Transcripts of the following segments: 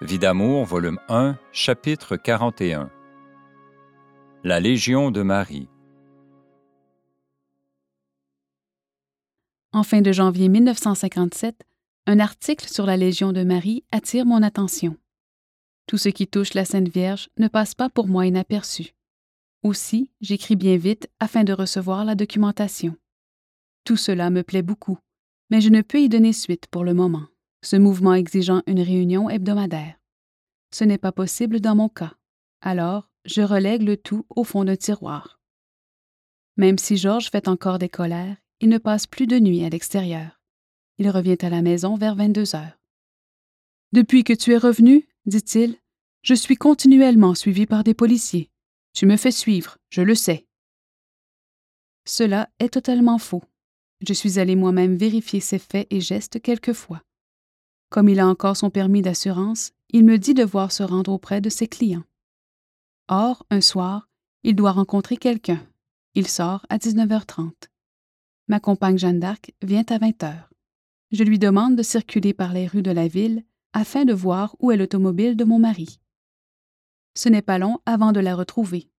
Vie d'amour, volume 1, chapitre 41. La Légion de Marie. En fin de janvier 1957, un article sur la Légion de Marie attire mon attention. Tout ce qui touche la Sainte Vierge ne passe pas pour moi inaperçu. Aussi, j'écris bien vite afin de recevoir la documentation. Tout cela me plaît beaucoup, mais je ne peux y donner suite pour le moment ce mouvement exigeant une réunion hebdomadaire. Ce n'est pas possible dans mon cas. Alors, je relègue le tout au fond d'un tiroir. Même si Georges fait encore des colères, il ne passe plus de nuit à l'extérieur. Il revient à la maison vers 22 heures. Depuis que tu es revenu, dit-il, je suis continuellement suivi par des policiers. Tu me fais suivre, je le sais. Cela est totalement faux. Je suis allé moi-même vérifier ses faits et gestes quelquefois. Comme il a encore son permis d'assurance, il me dit devoir se rendre auprès de ses clients. Or, un soir, il doit rencontrer quelqu'un. Il sort à 19h30. Ma compagne Jeanne d'Arc vient à 20h. Je lui demande de circuler par les rues de la ville afin de voir où est l'automobile de mon mari. Ce n'est pas long avant de la retrouver.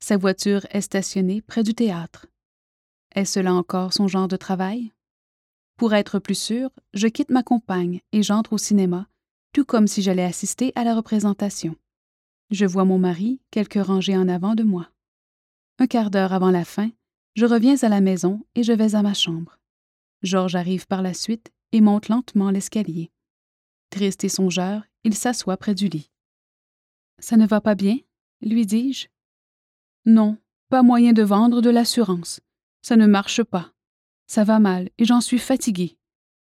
Sa voiture est stationnée près du théâtre. Est-ce là encore son genre de travail? Pour être plus sûr, je quitte ma compagne et j'entre au cinéma, tout comme si j'allais assister à la représentation. Je vois mon mari quelques rangées en avant de moi. Un quart d'heure avant la fin, je reviens à la maison et je vais à ma chambre. Georges arrive par la suite et monte lentement l'escalier. Triste et songeur, il s'assoit près du lit. Ça ne va pas bien? lui dis-je. Non, pas moyen de vendre de l'assurance. Ça ne marche pas. Ça va mal et j'en suis fatiguée.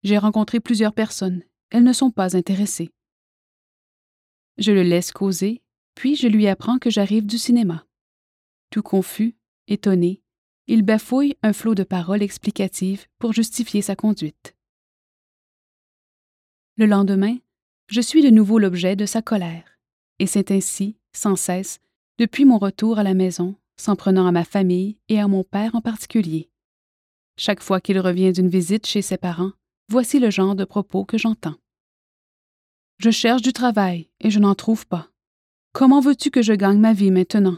J'ai rencontré plusieurs personnes. Elles ne sont pas intéressées. Je le laisse causer, puis je lui apprends que j'arrive du cinéma. Tout confus, étonné, il bafouille un flot de paroles explicatives pour justifier sa conduite. Le lendemain, je suis de nouveau l'objet de sa colère, et c'est ainsi, sans cesse, depuis mon retour à la maison, s'en prenant à ma famille et à mon père en particulier. Chaque fois qu'il revient d'une visite chez ses parents, voici le genre de propos que j'entends. Je cherche du travail et je n'en trouve pas. Comment veux-tu que je gagne ma vie maintenant?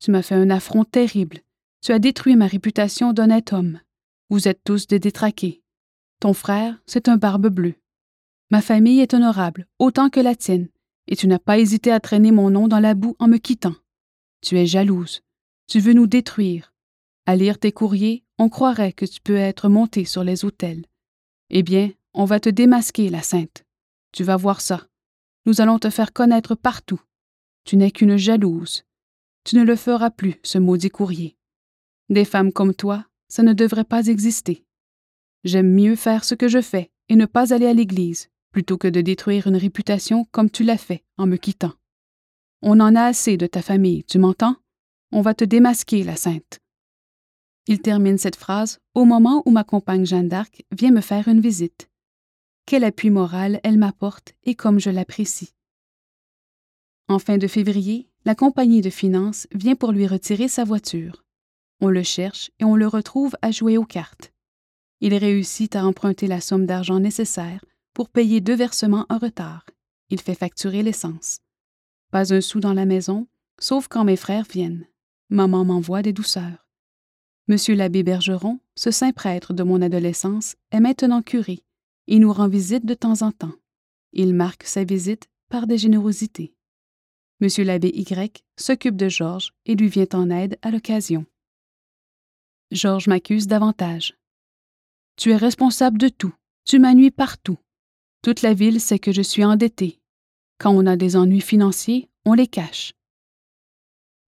Tu m'as fait un affront terrible. Tu as détruit ma réputation d'honnête homme. Vous êtes tous des détraqués. Ton frère, c'est un barbe bleue. Ma famille est honorable, autant que la tienne, et tu n'as pas hésité à traîner mon nom dans la boue en me quittant. Tu es jalouse. Tu veux nous détruire. À lire tes courriers, on croirait que tu peux être monté sur les autels. Eh bien, on va te démasquer, la sainte. Tu vas voir ça. Nous allons te faire connaître partout. Tu n'es qu'une jalouse. Tu ne le feras plus, ce maudit courrier. Des femmes comme toi, ça ne devrait pas exister. J'aime mieux faire ce que je fais et ne pas aller à l'église, plutôt que de détruire une réputation comme tu l'as fait en me quittant. On en a assez de ta famille, tu m'entends? On va te démasquer, la sainte. Il termine cette phrase au moment où ma compagne Jeanne d'Arc vient me faire une visite. Quel appui moral elle m'apporte et comme je l'apprécie. En fin de février, la compagnie de finances vient pour lui retirer sa voiture. On le cherche et on le retrouve à jouer aux cartes. Il réussit à emprunter la somme d'argent nécessaire pour payer deux versements en retard. Il fait facturer l'essence. Pas un sou dans la maison, sauf quand mes frères viennent. Maman m'envoie des douceurs. Monsieur l'abbé Bergeron, ce saint prêtre de mon adolescence, est maintenant curé et nous rend visite de temps en temps. Il marque sa visite par des générosités. Monsieur l'abbé Y s'occupe de Georges et lui vient en aide à l'occasion. Georges m'accuse davantage. Tu es responsable de tout, tu m'ennuies partout. Toute la ville sait que je suis endetté. Quand on a des ennuis financiers, on les cache.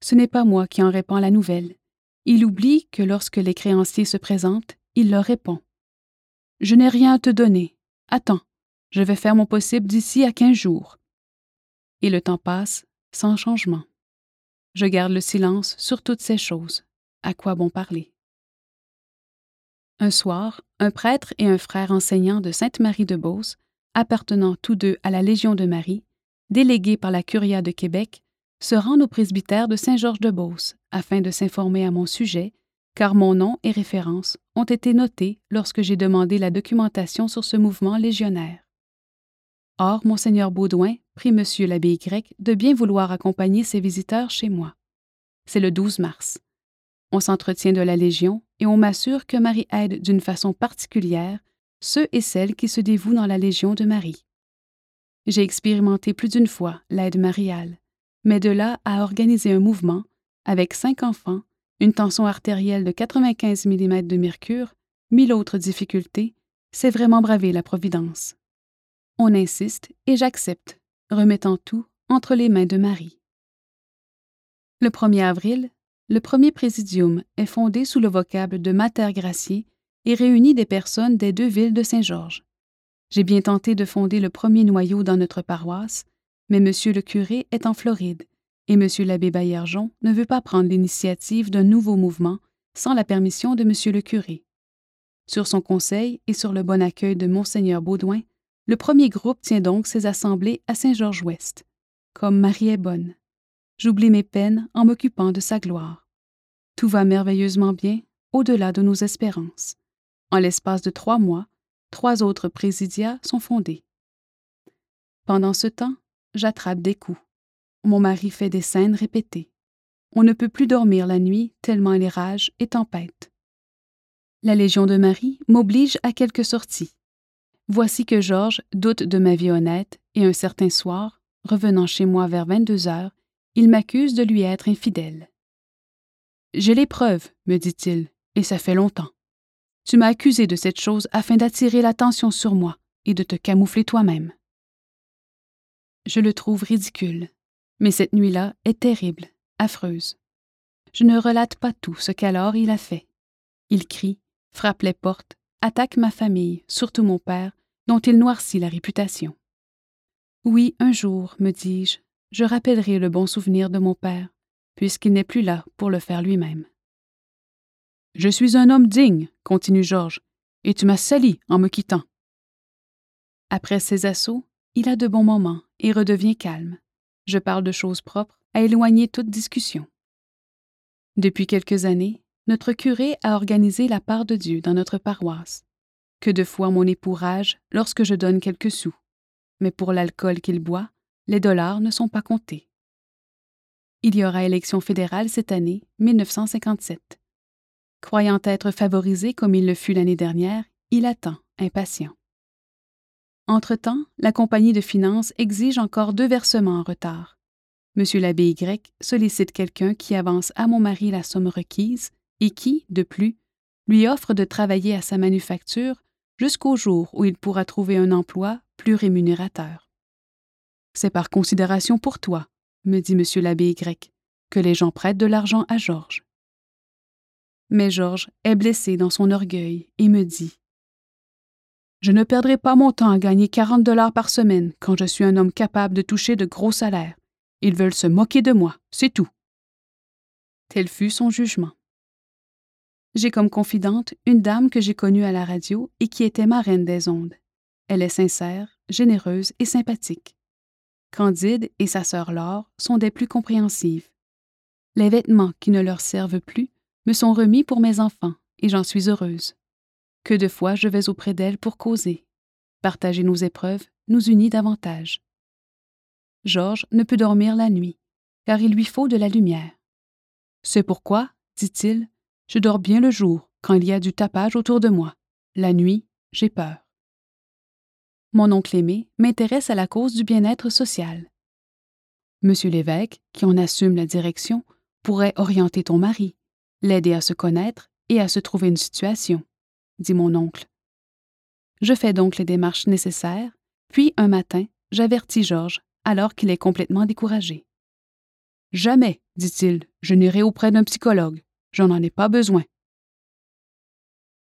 Ce n'est pas moi qui en répands la nouvelle, il oublie que lorsque les créanciers se présentent, il leur répond Je n'ai rien à te donner. Attends, je vais faire mon possible d'ici à quinze jours. Et le temps passe sans changement. Je garde le silence sur toutes ces choses. À quoi bon parler? Un soir, un prêtre et un frère enseignant de Sainte-Marie de Beauce, appartenant tous deux à la Légion de Marie, délégués par la Curia de Québec, se rendent au presbytère de Saint-Georges-de-Beauce afin de s'informer à mon sujet, car mon nom et référence ont été notés lorsque j'ai demandé la documentation sur ce mouvement légionnaire. Or, Monseigneur Baudouin prie M. l'abbé Y de bien vouloir accompagner ses visiteurs chez moi. C'est le 12 mars. On s'entretient de la Légion et on m'assure que Marie aide d'une façon particulière ceux et celles qui se dévouent dans la Légion de Marie. J'ai expérimenté plus d'une fois l'aide mariale, mais de là à organiser un mouvement, avec cinq enfants, une tension artérielle de 95 mm de mercure, mille autres difficultés, c'est vraiment braver la Providence. On insiste et j'accepte, remettant tout entre les mains de Marie. Le 1er avril, le premier présidium est fondé sous le vocable de Mater Gracier et réunit des personnes des deux villes de Saint-Georges. J'ai bien tenté de fonder le premier noyau dans notre paroisse, mais M. le curé est en Floride et M. l'abbé Baillargeon ne veut pas prendre l'initiative d'un nouveau mouvement sans la permission de M. le curé. Sur son conseil et sur le bon accueil de Monseigneur Baudouin, le premier groupe tient donc ses assemblées à Saint-Georges-Ouest. Comme Marie est bonne. J'oublie mes peines en m'occupant de sa gloire. Tout va merveilleusement bien, au-delà de nos espérances. En l'espace de trois mois, trois autres présidiats sont fondés. Pendant ce temps, j'attrape des coups. Mon mari fait des scènes répétées. On ne peut plus dormir la nuit tellement les rages et tempêtes. La Légion de Marie m'oblige à quelques sorties. Voici que Georges doute de ma vie honnête et un certain soir, revenant chez moi vers 22 heures, il m'accuse de lui être infidèle. J'ai les preuves, me dit-il, et ça fait longtemps. Tu m'as accusé de cette chose afin d'attirer l'attention sur moi et de te camoufler toi-même. Je le trouve ridicule, mais cette nuit-là est terrible, affreuse. Je ne relate pas tout ce qu'alors il a fait. Il crie, frappe les portes, attaque ma famille, surtout mon père, dont il noircit la réputation. Oui, un jour, me dis-je, je rappellerai le bon souvenir de mon père, puisqu'il n'est plus là pour le faire lui-même. Je suis un homme digne, continue Georges, et tu m'as sali en me quittant. Après ces assauts, il a de bons moments et redevient calme. Je parle de choses propres à éloigner toute discussion. Depuis quelques années, notre curé a organisé la part de Dieu dans notre paroisse. Que de fois mon époux rage lorsque je donne quelques sous. Mais pour l'alcool qu'il boit, les dollars ne sont pas comptés. Il y aura élection fédérale cette année, 1957. Croyant être favorisé comme il le fut l'année dernière, il attend, impatient. Entre-temps, la compagnie de finances exige encore deux versements en retard. Monsieur l'abbé Y sollicite quelqu'un qui avance à mon mari la somme requise et qui, de plus, lui offre de travailler à sa manufacture jusqu'au jour où il pourra trouver un emploi plus rémunérateur. C'est par considération pour toi, me dit M. l'abbé Y, que les gens prêtent de l'argent à Georges. Mais Georges est blessé dans son orgueil et me dit Je ne perdrai pas mon temps à gagner 40 dollars par semaine quand je suis un homme capable de toucher de gros salaires. Ils veulent se moquer de moi, c'est tout. Tel fut son jugement. J'ai comme confidente une dame que j'ai connue à la radio et qui était ma reine des ondes. Elle est sincère, généreuse et sympathique. Candide et sa sœur Laure sont des plus compréhensives. Les vêtements qui ne leur servent plus me sont remis pour mes enfants et j'en suis heureuse. Que de fois je vais auprès d'elles pour causer. Partager nos épreuves nous unit davantage. Georges ne peut dormir la nuit, car il lui faut de la lumière. C'est pourquoi, dit-il, je dors bien le jour quand il y a du tapage autour de moi. La nuit, j'ai peur. Mon oncle aimé m'intéresse à la cause du bien-être social. Monsieur l'évêque, qui en assume la direction, pourrait orienter ton mari, l'aider à se connaître et à se trouver une situation, dit mon oncle. Je fais donc les démarches nécessaires, puis un matin, j'avertis Georges, alors qu'il est complètement découragé. Jamais, dit-il, je n'irai auprès d'un psychologue. Je n'en ai pas besoin.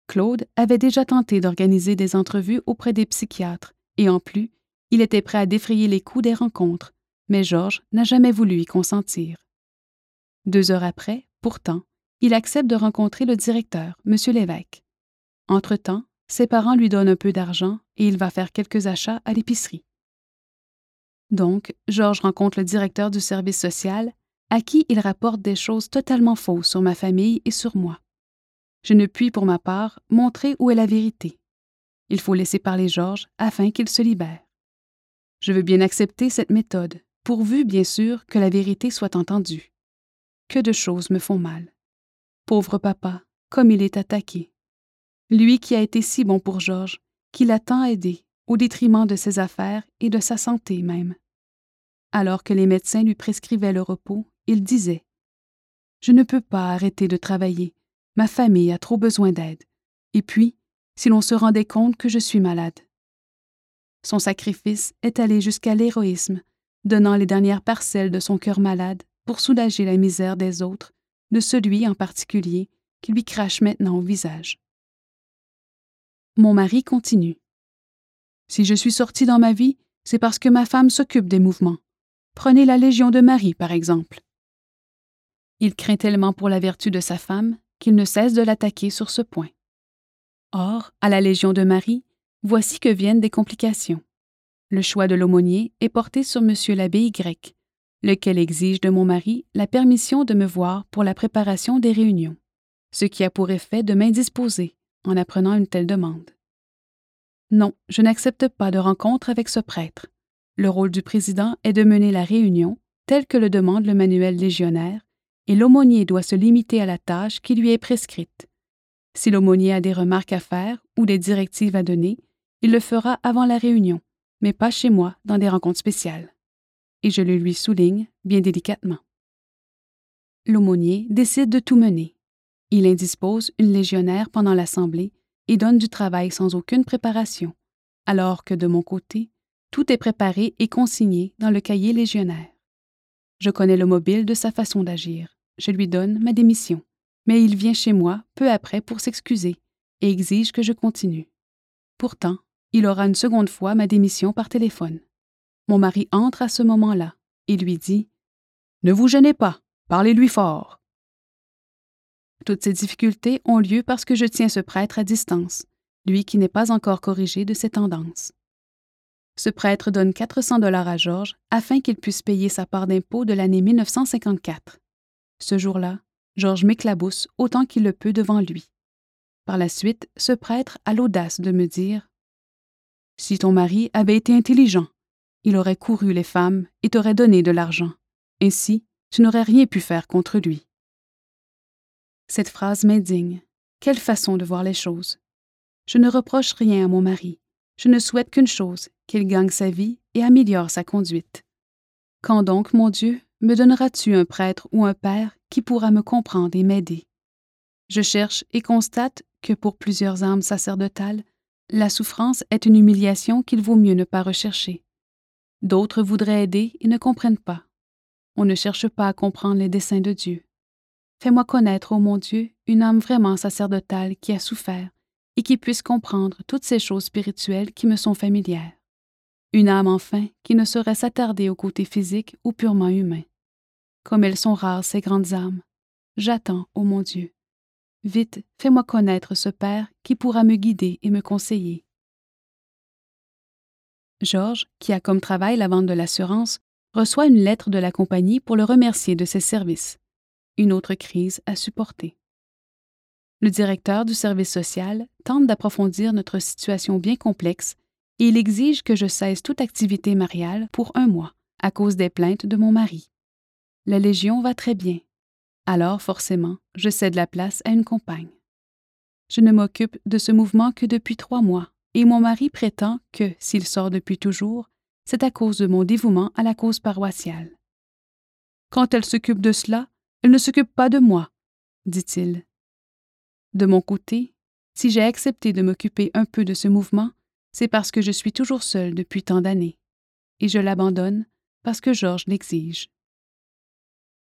Claude avait déjà tenté d'organiser des entrevues auprès des psychiatres, et en plus, il était prêt à défrayer les coûts des rencontres, mais Georges n'a jamais voulu y consentir. Deux heures après, pourtant, il accepte de rencontrer le directeur, M. l'évêque. Entre-temps, ses parents lui donnent un peu d'argent et il va faire quelques achats à l'épicerie. Donc, Georges rencontre le directeur du service social, à qui il rapporte des choses totalement fausses sur ma famille et sur moi. Je ne puis, pour ma part, montrer où est la vérité. Il faut laisser parler Georges afin qu'il se libère. Je veux bien accepter cette méthode, pourvu bien sûr que la vérité soit entendue. Que de choses me font mal. Pauvre papa, comme il est attaqué. Lui qui a été si bon pour Georges, qui l'a tant aidé, au détriment de ses affaires et de sa santé même. Alors que les médecins lui prescrivaient le repos, il disait Je ne peux pas arrêter de travailler, ma famille a trop besoin d'aide. Et puis, si l'on se rendait compte que je suis malade. Son sacrifice est allé jusqu'à l'héroïsme, donnant les dernières parcelles de son cœur malade pour soulager la misère des autres, de celui en particulier qui lui crache maintenant au visage. Mon mari continue. Si je suis sorti dans ma vie, c'est parce que ma femme s'occupe des mouvements. Prenez la Légion de Marie, par exemple. Il craint tellement pour la vertu de sa femme qu'il ne cesse de l'attaquer sur ce point. Or, à la Légion de Marie, voici que viennent des complications. Le choix de l'aumônier est porté sur M. l'abbé Y, lequel exige de mon mari la permission de me voir pour la préparation des réunions, ce qui a pour effet de m'indisposer en apprenant une telle demande. Non, je n'accepte pas de rencontre avec ce prêtre. Le rôle du président est de mener la réunion, tel que le demande le manuel légionnaire, et l'aumônier doit se limiter à la tâche qui lui est prescrite. Si l'aumônier a des remarques à faire ou des directives à donner, il le fera avant la réunion, mais pas chez moi dans des rencontres spéciales. Et je le lui souligne bien délicatement. L'aumônier décide de tout mener. Il indispose une légionnaire pendant l'assemblée et donne du travail sans aucune préparation, alors que de mon côté, tout est préparé et consigné dans le cahier légionnaire. Je connais le mobile de sa façon d'agir. Je lui donne ma démission. Mais il vient chez moi peu après pour s'excuser et exige que je continue. Pourtant, il aura une seconde fois ma démission par téléphone. Mon mari entre à ce moment-là et lui dit Ne vous gênez pas, parlez-lui fort. Toutes ces difficultés ont lieu parce que je tiens ce prêtre à distance, lui qui n'est pas encore corrigé de ses tendances. Ce prêtre donne 400 dollars à Georges afin qu'il puisse payer sa part d'impôt de l'année 1954. Ce jour-là, Georges m'éclabousse autant qu'il le peut devant lui. Par la suite, ce prêtre a l'audace de me dire Si ton mari avait été intelligent, il aurait couru les femmes et t'aurait donné de l'argent. Ainsi, tu n'aurais rien pu faire contre lui. Cette phrase m'indigne. Quelle façon de voir les choses. Je ne reproche rien à mon mari. Je ne souhaite qu'une chose, qu'il gagne sa vie et améliore sa conduite. Quand donc, mon Dieu, me donneras-tu un prêtre ou un père qui pourra me comprendre et m'aider? Je cherche et constate que pour plusieurs âmes sacerdotales, la souffrance est une humiliation qu'il vaut mieux ne pas rechercher. D'autres voudraient aider et ne comprennent pas. On ne cherche pas à comprendre les desseins de Dieu. Fais-moi connaître, ô mon Dieu, une âme vraiment sacerdotale qui a souffert et qui puisse comprendre toutes ces choses spirituelles qui me sont familières. Une âme enfin qui ne saurait s'attarder au côté physique ou purement humain. Comme elles sont rares, ces grandes âmes. J'attends, ô mon Dieu. Vite, fais-moi connaître ce Père qui pourra me guider et me conseiller. Georges, qui a comme travail la vente de l'assurance, reçoit une lettre de la compagnie pour le remercier de ses services. Une autre crise à supporter. Le directeur du service social tente d'approfondir notre situation bien complexe et il exige que je cesse toute activité mariale pour un mois à cause des plaintes de mon mari. La Légion va très bien. Alors, forcément, je cède la place à une compagne. Je ne m'occupe de ce mouvement que depuis trois mois, et mon mari prétend que, s'il sort depuis toujours, c'est à cause de mon dévouement à la cause paroissiale. Quand elle s'occupe de cela, elle ne s'occupe pas de moi, dit-il. De mon côté, si j'ai accepté de m'occuper un peu de ce mouvement, c'est parce que je suis toujours seule depuis tant d'années, et je l'abandonne parce que Georges l'exige.